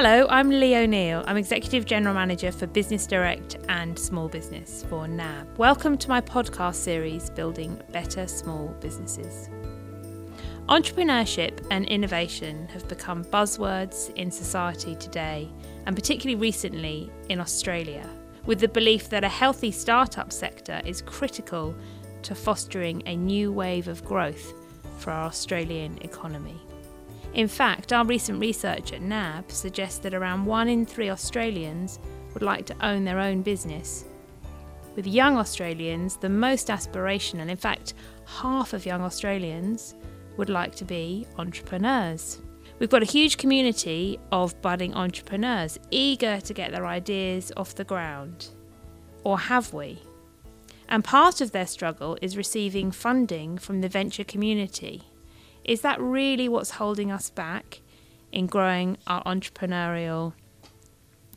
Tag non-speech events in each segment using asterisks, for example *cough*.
Hello, I'm Lee O'Neill. I'm Executive General Manager for Business Direct and Small Business for NAB. Welcome to my podcast series, Building Better Small Businesses. Entrepreneurship and innovation have become buzzwords in society today, and particularly recently in Australia, with the belief that a healthy startup sector is critical to fostering a new wave of growth for our Australian economy. In fact, our recent research at NAB suggests that around one in three Australians would like to own their own business. With young Australians, the most aspirational, in fact, half of young Australians would like to be entrepreneurs. We've got a huge community of budding entrepreneurs eager to get their ideas off the ground. Or have we? And part of their struggle is receiving funding from the venture community. Is that really what's holding us back in growing our entrepreneurial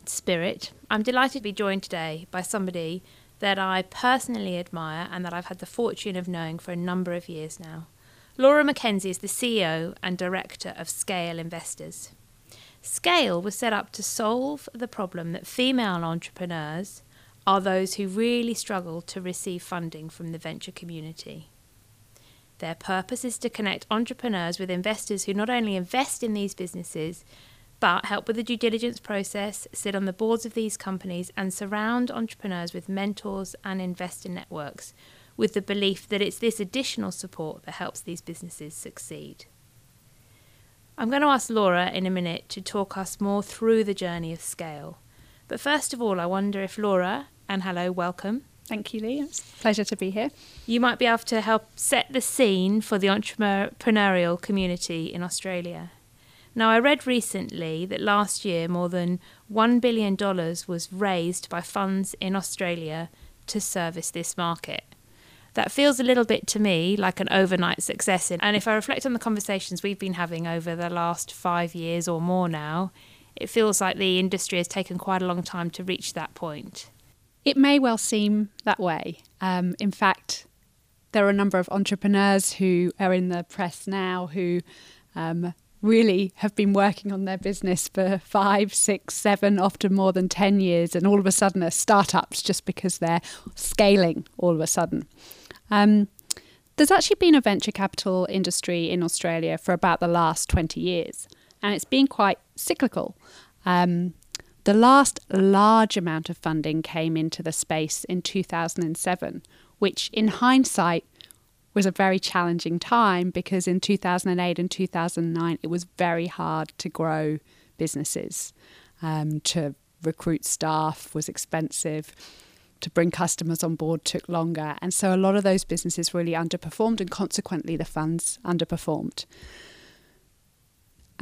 spirit? I'm delighted to be joined today by somebody that I personally admire and that I've had the fortune of knowing for a number of years now. Laura Mackenzie is the CEO and director of Scale Investors. Scale was set up to solve the problem that female entrepreneurs are those who really struggle to receive funding from the venture community. Their purpose is to connect entrepreneurs with investors who not only invest in these businesses, but help with the due diligence process, sit on the boards of these companies, and surround entrepreneurs with mentors and investor networks with the belief that it's this additional support that helps these businesses succeed. I'm going to ask Laura in a minute to talk us more through the journey of scale. But first of all, I wonder if Laura, and hello, welcome, Thank you, Lee. It's a pleasure to be here. You might be able to help set the scene for the entrepreneurial community in Australia. Now, I read recently that last year more than $1 billion was raised by funds in Australia to service this market. That feels a little bit to me like an overnight success. And if I reflect on the conversations we've been having over the last five years or more now, it feels like the industry has taken quite a long time to reach that point. It may well seem that way. Um, in fact, there are a number of entrepreneurs who are in the press now who um, really have been working on their business for five, six, seven, often more than 10 years, and all of a sudden are startups just because they're scaling all of a sudden. Um, there's actually been a venture capital industry in Australia for about the last 20 years, and it's been quite cyclical. Um, the last large amount of funding came into the space in 2007, which in hindsight was a very challenging time because in 2008 and 2009 it was very hard to grow businesses. Um, to recruit staff was expensive. To bring customers on board took longer. And so a lot of those businesses really underperformed, and consequently, the funds underperformed.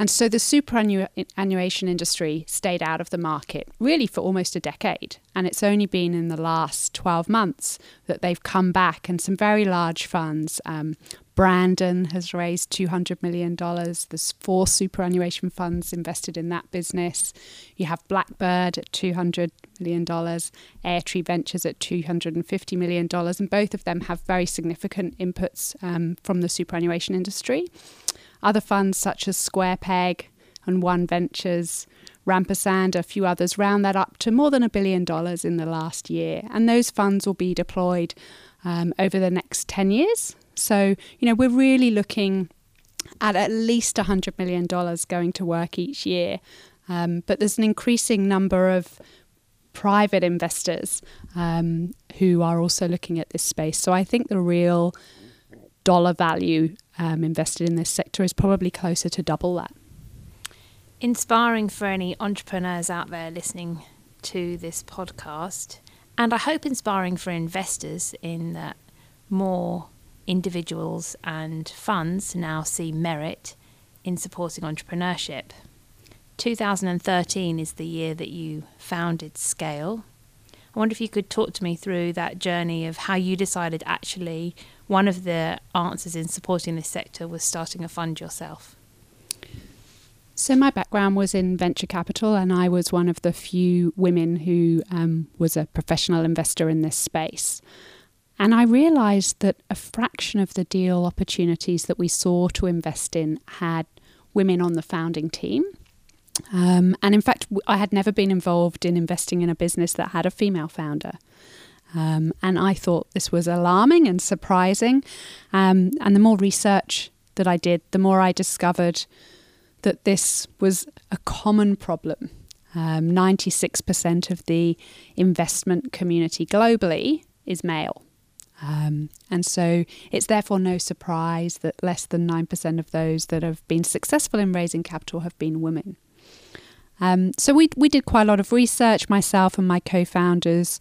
And so the superannuation industry stayed out of the market really for almost a decade. And it's only been in the last 12 months that they've come back, and some very large funds. Um, Brandon has raised $200 million. There's four superannuation funds invested in that business. You have Blackbird at $200 million, Airtree Ventures at $250 million, and both of them have very significant inputs um, from the superannuation industry. Other funds such as Square Peg and One Ventures, Rampersand, a few others round that up to more than a billion dollars in the last year. And those funds will be deployed um, over the next 10 years. So, you know, we're really looking at at least $100 million going to work each year. Um, but there's an increasing number of private investors um, who are also looking at this space. So I think the real dollar value um, invested in this sector is probably closer to double that. Inspiring for any entrepreneurs out there listening to this podcast, and I hope inspiring for investors in that more individuals and funds now see merit in supporting entrepreneurship. 2013 is the year that you founded Scale. I wonder if you could talk to me through that journey of how you decided actually one of the answers in supporting this sector was starting a fund yourself. So, my background was in venture capital, and I was one of the few women who um, was a professional investor in this space. And I realized that a fraction of the deal opportunities that we saw to invest in had women on the founding team. Um, and in fact, I had never been involved in investing in a business that had a female founder. Um, and I thought this was alarming and surprising. Um, and the more research that I did, the more I discovered that this was a common problem. 96% um, of the investment community globally is male. Um, and so it's therefore no surprise that less than 9% of those that have been successful in raising capital have been women. Um, so we, we did quite a lot of research, myself and my co founders,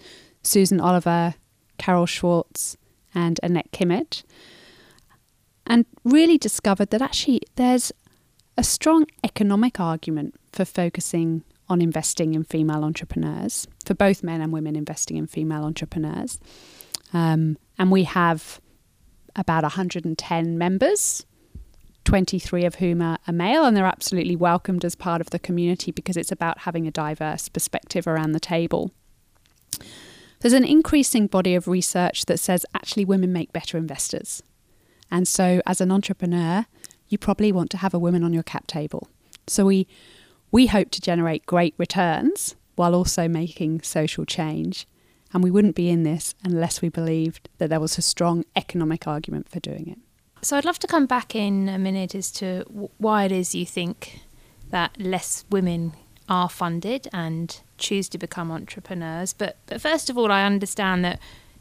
Susan Oliver, Carol Schwartz, and Annette Kimmitt, and really discovered that actually there's a strong economic argument for focusing on investing in female entrepreneurs, for both men and women investing in female entrepreneurs. Um, and we have about 110 members, 23 of whom are male, and they're absolutely welcomed as part of the community because it's about having a diverse perspective around the table. There's an increasing body of research that says actually women make better investors. And so, as an entrepreneur, you probably want to have a woman on your cap table. So, we, we hope to generate great returns while also making social change. And we wouldn't be in this unless we believed that there was a strong economic argument for doing it. So, I'd love to come back in a minute as to why it is you think that less women are funded and choose to become entrepreneurs. But, but first of all, I understand that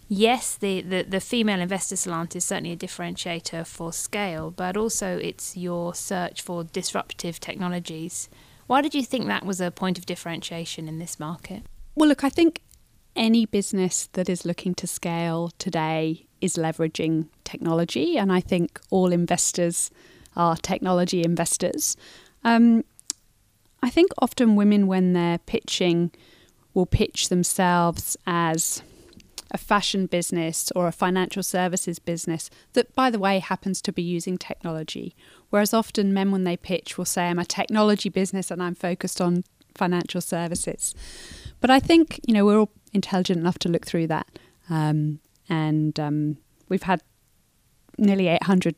yes, the, the, the female investor slant is certainly a differentiator for scale, but also it's your search for disruptive technologies. Why did you think that was a point of differentiation in this market? Well, look, I think any business that is looking to scale today is leveraging technology, and I think all investors are technology investors. Um, I think often women, when they're pitching, will pitch themselves as a fashion business or a financial services business that, by the way, happens to be using technology. Whereas often men, when they pitch, will say, I'm a technology business and I'm focused on financial services. But I think, you know, we're all intelligent enough to look through that. Um, and um, we've had nearly 800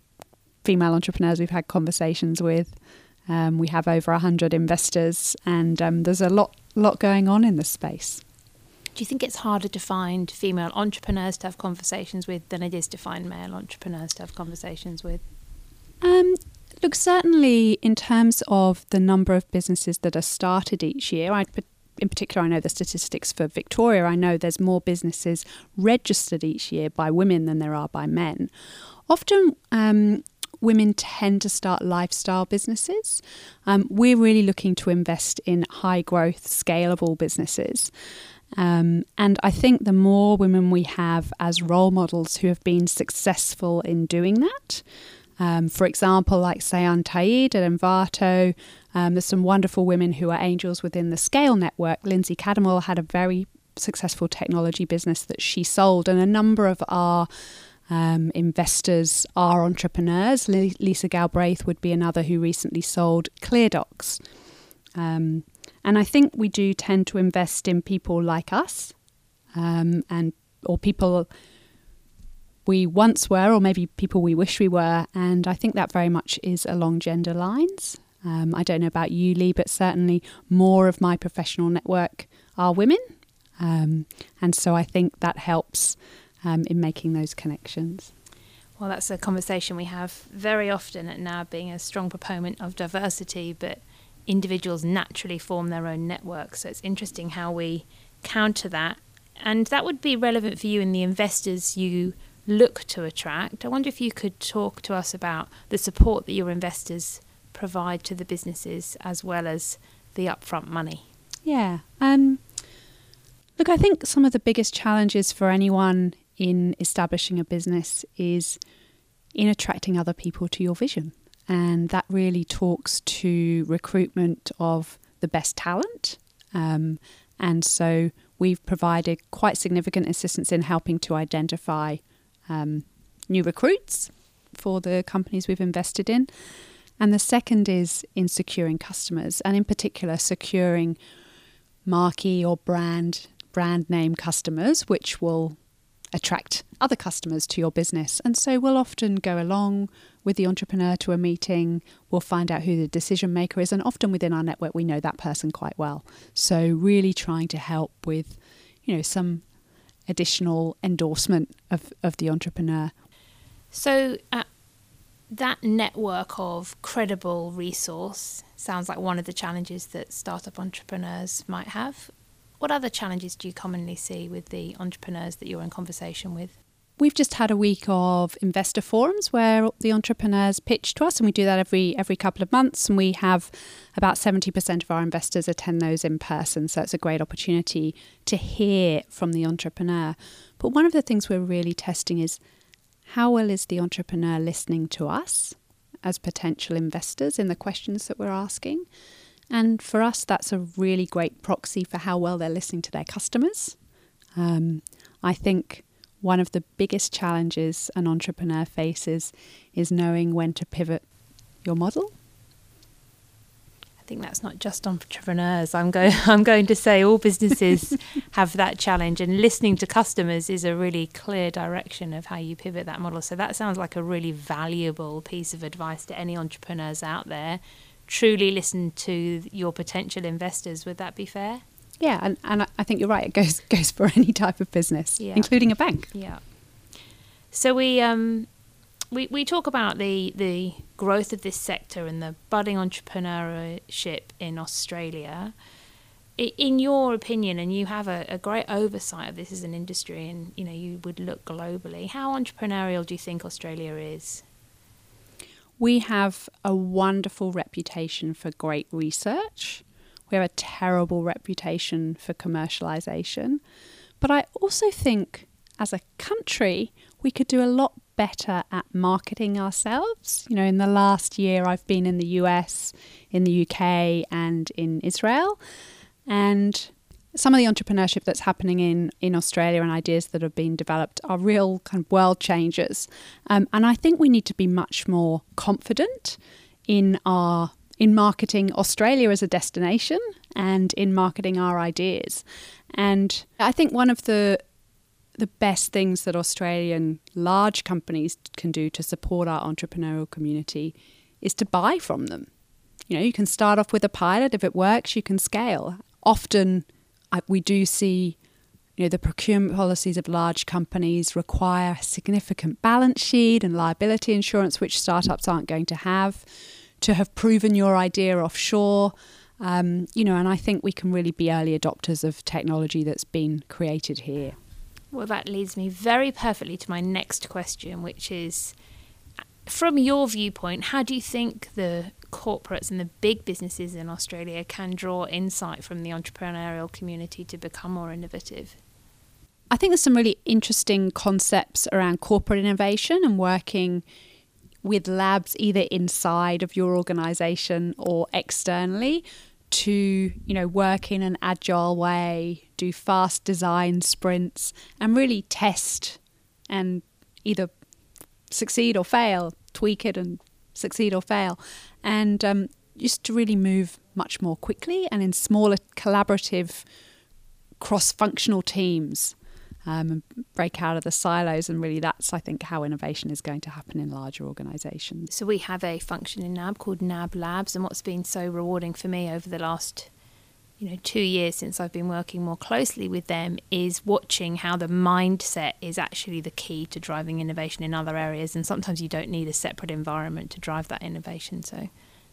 female entrepreneurs we've had conversations with. Um, we have over 100 investors, and um, there's a lot, lot going on in this space. Do you think it's harder to find female entrepreneurs to have conversations with than it is to find male entrepreneurs to have conversations with? Um, look, certainly in terms of the number of businesses that are started each year, I, in particular, I know the statistics for Victoria. I know there's more businesses registered each year by women than there are by men. Often, um, women tend to start lifestyle businesses. Um, we're really looking to invest in high growth, scalable businesses. Um, and I think the more women we have as role models who have been successful in doing that, um, for example, like Cyan Ta'eed at Envato, um, there's some wonderful women who are angels within the Scale Network. Lindsay Cattermole had a very successful technology business that she sold, and a number of our um, investors are entrepreneurs. Lisa Galbraith would be another who recently sold ClearDocs. Um, and I think we do tend to invest in people like us, um, and or people we once were, or maybe people we wish we were. And I think that very much is along gender lines. Um, I don't know about you, Lee, but certainly more of my professional network are women. Um, and so I think that helps um, in making those connections. Well, that's a conversation we have very often at now, being a strong proponent of diversity, but individuals naturally form their own networks. So it's interesting how we counter that. And that would be relevant for you and the investors you look to attract. I wonder if you could talk to us about the support that your investors provide to the businesses as well as the upfront money. Yeah. Um, look, I think some of the biggest challenges for anyone in establishing a business is in attracting other people to your vision and that really talks to recruitment of the best talent. Um, and so we've provided quite significant assistance in helping to identify um, new recruits for the companies we've invested in. And the second is in securing customers, and in particular, securing marquee or brand brand name customers, which will attract other customers to your business. And so we'll often go along with the entrepreneur to a meeting. We'll find out who the decision maker is. And often within our network, we know that person quite well. So, really trying to help with, you know, some additional endorsement of, of the entrepreneur. So, uh, that network of credible resource sounds like one of the challenges that startup entrepreneurs might have. What other challenges do you commonly see with the entrepreneurs that you're in conversation with? We've just had a week of investor forums where the entrepreneurs pitch to us, and we do that every every couple of months. And we have about seventy percent of our investors attend those in person, so it's a great opportunity to hear from the entrepreneur. But one of the things we're really testing is how well is the entrepreneur listening to us as potential investors in the questions that we're asking. And for us, that's a really great proxy for how well they're listening to their customers. Um, I think one of the biggest challenges an entrepreneur faces is knowing when to pivot your model. I think that's not just entrepreneurs. I'm going. *laughs* I'm going to say all businesses *laughs* have that challenge, and listening to customers is a really clear direction of how you pivot that model. So that sounds like a really valuable piece of advice to any entrepreneurs out there. Truly listen to your potential investors. Would that be fair? Yeah, and, and I think you're right. It goes *laughs* goes for any type of business, yeah. including a bank. Yeah. So we um we, we talk about the the growth of this sector and the budding entrepreneurship in Australia. In your opinion, and you have a, a great oversight of this as an industry, and you know you would look globally. How entrepreneurial do you think Australia is? We have a wonderful reputation for great research we have a terrible reputation for commercialization. But I also think as a country, we could do a lot better at marketing ourselves. You know, in the last year, I've been in the US, in the UK, and in Israel. And some of the entrepreneurship that's happening in, in Australia and ideas that have been developed are real kind of world changers. Um, and I think we need to be much more confident in our in marketing Australia as a destination and in marketing our ideas. And I think one of the the best things that Australian large companies can do to support our entrepreneurial community is to buy from them. You know, you can start off with a pilot. If it works, you can scale. Often, we do see, you know, the procurement policies of large companies require a significant balance sheet and liability insurance, which startups aren't going to have to have proven your idea offshore. Um, you know, and I think we can really be early adopters of technology that's been created here. Well, that leads me very perfectly to my next question, which is from your viewpoint, how do you think the corporates and the big businesses in Australia can draw insight from the entrepreneurial community to become more innovative? I think there's some really interesting concepts around corporate innovation and working with labs either inside of your organization or externally to you know work in an agile way do fast design sprints and really test and either succeed or fail tweak it and succeed or fail and um, just to really move much more quickly and in smaller collaborative cross-functional teams um, and break out of the silos. And really, that's, I think, how innovation is going to happen in larger organizations. So, we have a function in NAB called NAB Labs. And what's been so rewarding for me over the last you know, two years since I've been working more closely with them is watching how the mindset is actually the key to driving innovation in other areas. And sometimes you don't need a separate environment to drive that innovation. So I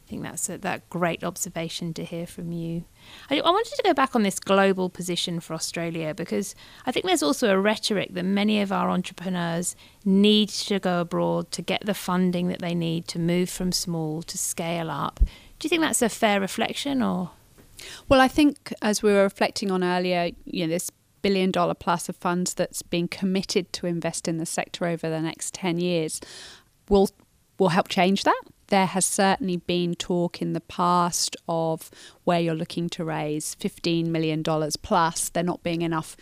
think that's a, that great observation to hear from you. I, I, wanted to go back on this global position for Australia because I think there's also a rhetoric that many of our entrepreneurs need to go abroad to get the funding that they need to move from small to scale up. Do you think that's a fair reflection or? Well, I think as we were reflecting on earlier, you know, this billion dollar plus of funds that's being committed to invest in the sector over the next 10 years will will help change that. There has certainly been talk in the past of where you're looking to raise $15 million plus, there not being enough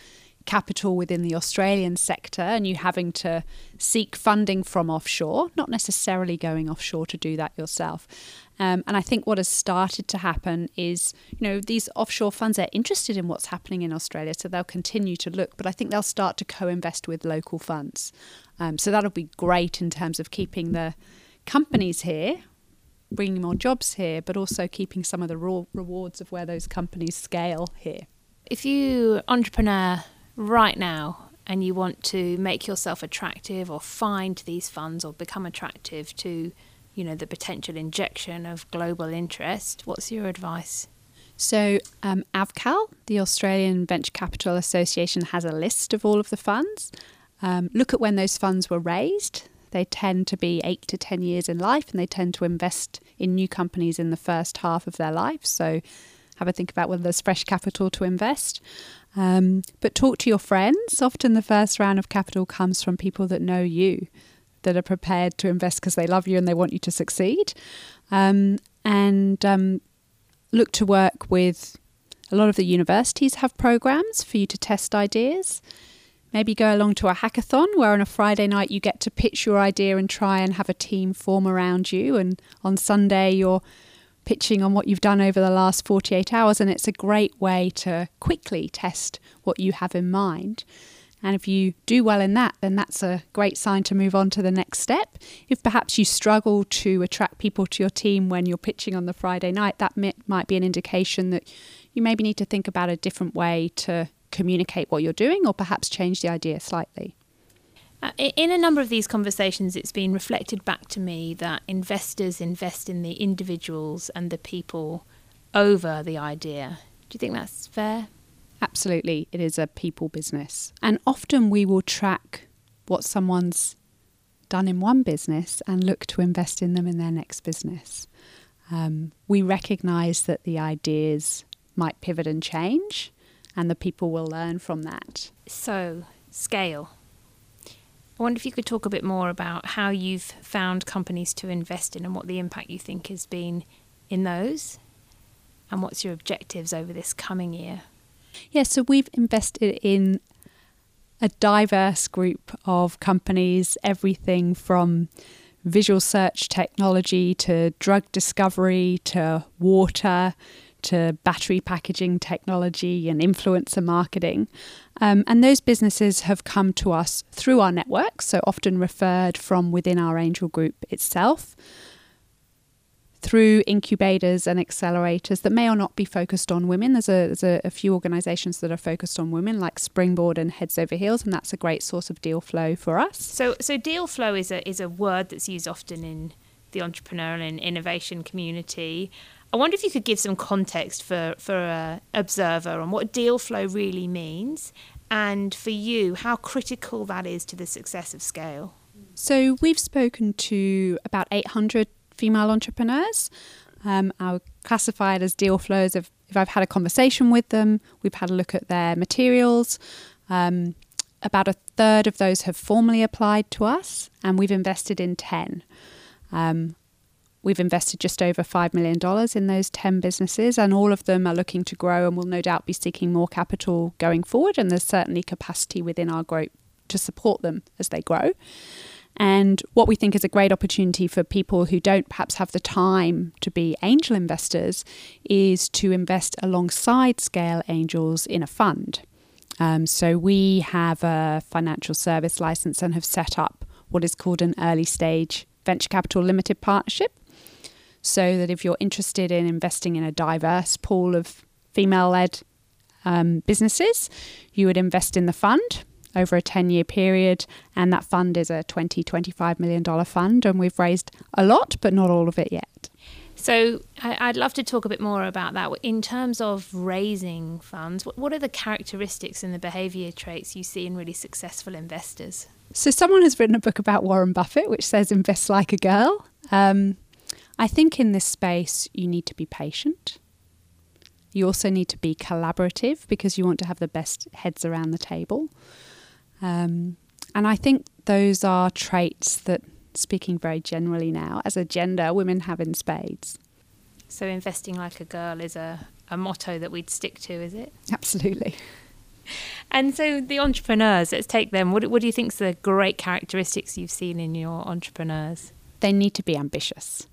capital within the Australian sector and you having to seek funding from offshore, not necessarily going offshore to do that yourself. Um, and I think what has started to happen is, you know, these offshore funds are interested in what's happening in Australia, so they'll continue to look, but I think they'll start to co invest with local funds. Um, so that'll be great in terms of keeping the companies here, bringing more jobs here, but also keeping some of the raw rewards of where those companies scale here. If you entrepreneur right now and you want to make yourself attractive or find these funds or become attractive to you know the potential injection of global interest what's your advice? So um, AVCAL the australian venture capital association has a list of all of the funds. Um, look at when those funds were raised. They tend to be eight to ten years in life and they tend to invest in new companies in the first half of their life. So have a think about whether there's fresh capital to invest um, but talk to your friends often the first round of capital comes from people that know you that are prepared to invest because they love you and they want you to succeed. Um, and um, look to work with a lot of the universities have programs for you to test ideas. Maybe go along to a hackathon where on a Friday night you get to pitch your idea and try and have a team form around you. And on Sunday you're pitching on what you've done over the last 48 hours. And it's a great way to quickly test what you have in mind. And if you do well in that, then that's a great sign to move on to the next step. If perhaps you struggle to attract people to your team when you're pitching on the Friday night, that might be an indication that you maybe need to think about a different way to communicate what you're doing or perhaps change the idea slightly. Uh, in a number of these conversations, it's been reflected back to me that investors invest in the individuals and the people over the idea. Do you think that's fair? Absolutely, it is a people business. And often we will track what someone's done in one business and look to invest in them in their next business. Um, we recognize that the ideas might pivot and change, and the people will learn from that. So, scale. I wonder if you could talk a bit more about how you've found companies to invest in and what the impact you think has been in those, and what's your objectives over this coming year. Yeah, so we've invested in a diverse group of companies, everything from visual search technology to drug discovery to water to battery packaging technology and influencer marketing. Um, and those businesses have come to us through our network, so often referred from within our angel group itself through incubators and accelerators that may or not be focused on women. There's a, there's a, a, few organizations that are focused on women, like Springboard and Heads Over Heels, and that's a great source of deal flow for us. So, so deal flow is a is a word that's used often in the entrepreneurial and innovation community. I wonder if you could give some context for for a observer on what deal flow really means, and for you, how critical that is to the success of scale. So we've spoken to about 800 female entrepreneurs. Um, classify it as deal flows if, if I've had a conversation with them, we've had a look at their materials. Um, about a third of those have formally applied to us, and we've invested in 10. Um, we've invested just over $5 million in those 10 businesses, and all of them are looking to grow and will no doubt be seeking more capital going forward. And there's certainly capacity within our group to support them as they grow. And what we think is a great opportunity for people who don't perhaps have the time to be angel investors is to invest alongside Scale Angels in a fund. Um, so we have a financial service license and have set up what is called an early stage venture capital limited partnership. So that if you're interested in investing in a diverse pool of female led um, businesses, you would invest in the fund over a 10 year period. And that fund is a $20, $25 million fund. And we've raised a lot, but not all of it yet. So I'd love to talk a bit more about that. In terms of raising funds, what are the characteristics and the behaviour traits you see in really successful investors? So someone has written a book about Warren Buffett, which says invest like a girl. Um, I think in this space you need to be patient. You also need to be collaborative because you want to have the best heads around the table. Um, and I think those are traits that, speaking very generally now, as a gender, women have in spades. So, investing like a girl is a, a motto that we'd stick to, is it? Absolutely. And so the entrepreneurs, let's take them. What, what do you think are the great characteristics you've seen in your entrepreneurs? They need to be ambitious.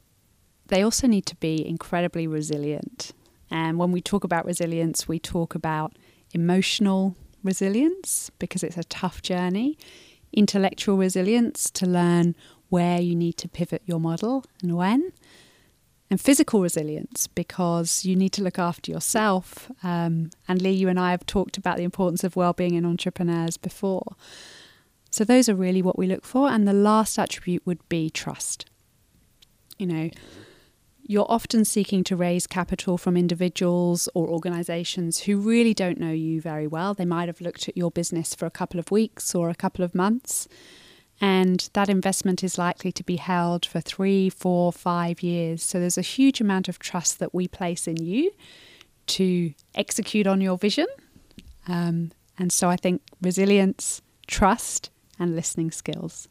They also need to be incredibly resilient. And when we talk about resilience, we talk about emotional resilience because it's a tough journey, intellectual resilience to learn where you need to pivot your model and when, and physical resilience because you need to look after yourself. Um, and Lee, you and I have talked about the importance of well-being in entrepreneurs before. So those are really what we look for. And the last attribute would be trust. You know, you're often seeking to raise capital from individuals or organizations who really don't know you very well. They might have looked at your business for a couple of weeks or a couple of months and that investment is likely to be held for three, four, five years. So there's a huge amount of trust that we place in you to execute on your vision. Um, and so I think resilience, trust, and listening skills.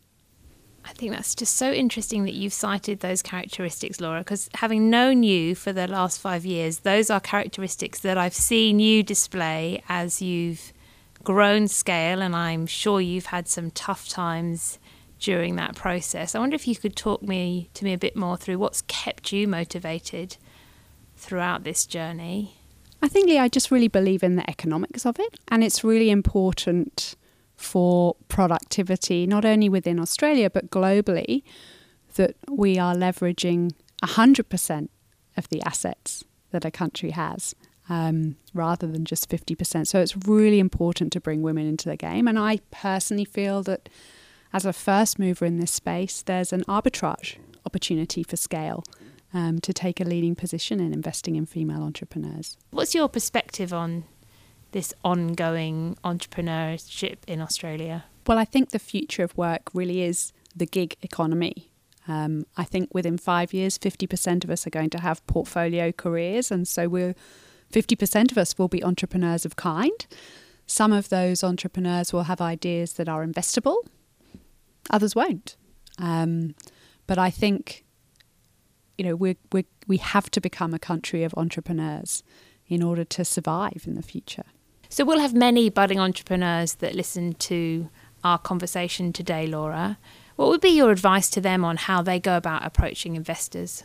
I think that's just so interesting that you've cited those characteristics, Laura, because having known you for the last five years, those are characteristics that I've seen you display as you've grown scale, and I'm sure you've had some tough times during that process. I wonder if you could talk me to me a bit more through what's kept you motivated throughout this journey. I think yeah, I just really believe in the economics of it, and it's really important for productivity, not only within Australia but globally, that we are leveraging 100% of the assets that a country has um, rather than just 50%. So it's really important to bring women into the game. And I personally feel that as a first mover in this space, there's an arbitrage opportunity for scale. Um, to take a leading position in investing in female entrepreneurs. What's your perspective on this ongoing entrepreneurship in Australia? Well, I think the future of work really is the gig economy. Um, I think within five years, 50% of us are going to have portfolio careers, and so we're 50% of us will be entrepreneurs of kind. Some of those entrepreneurs will have ideas that are investable, others won't. Um, but I think, you know, we we we have to become a country of entrepreneurs in order to survive in the future. So we'll have many budding entrepreneurs that listen to our conversation today, Laura. What would be your advice to them on how they go about approaching investors?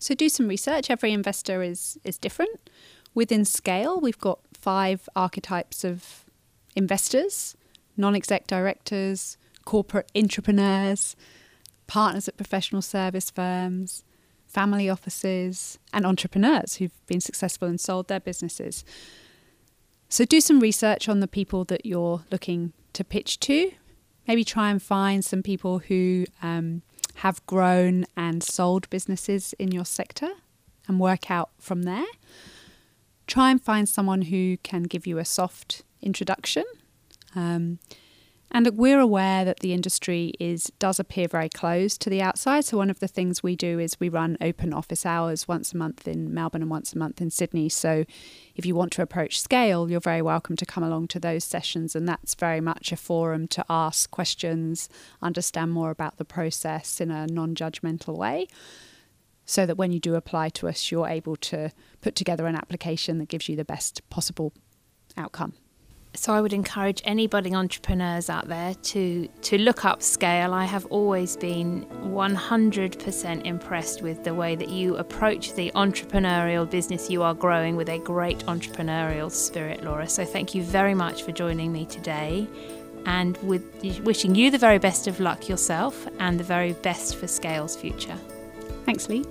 So do some research. Every investor is is different. Within scale, we've got five archetypes of investors: non-exec directors, corporate entrepreneurs, partners at professional service firms, family offices, and entrepreneurs who've been successful and sold their businesses. So do some research on the people that you're looking to pitch to. Maybe try and find some people who um, have grown and sold businesses in your sector and work out from there. Try and find someone who can give you a soft introduction. Um, and look, we're aware that the industry is does appear very closed to the outside. So one of the things we do is we run open office hours once a month in Melbourne and once a month in Sydney. So if you want to approach scale, you're very welcome to come along to those sessions and that's very much a forum to ask questions, understand more about the process in a non-judgmental way. So that when you do apply to us, you're able to put together an application that gives you the best possible outcome. So I would encourage any budding entrepreneurs out there to to look up Scale. I have always been 100% impressed with the way that you approach the entrepreneurial business you are growing with a great entrepreneurial spirit, Laura. So thank you very much for joining me today and with wishing you the very best of luck yourself and the very best for Scale's future. Thanks, Lee.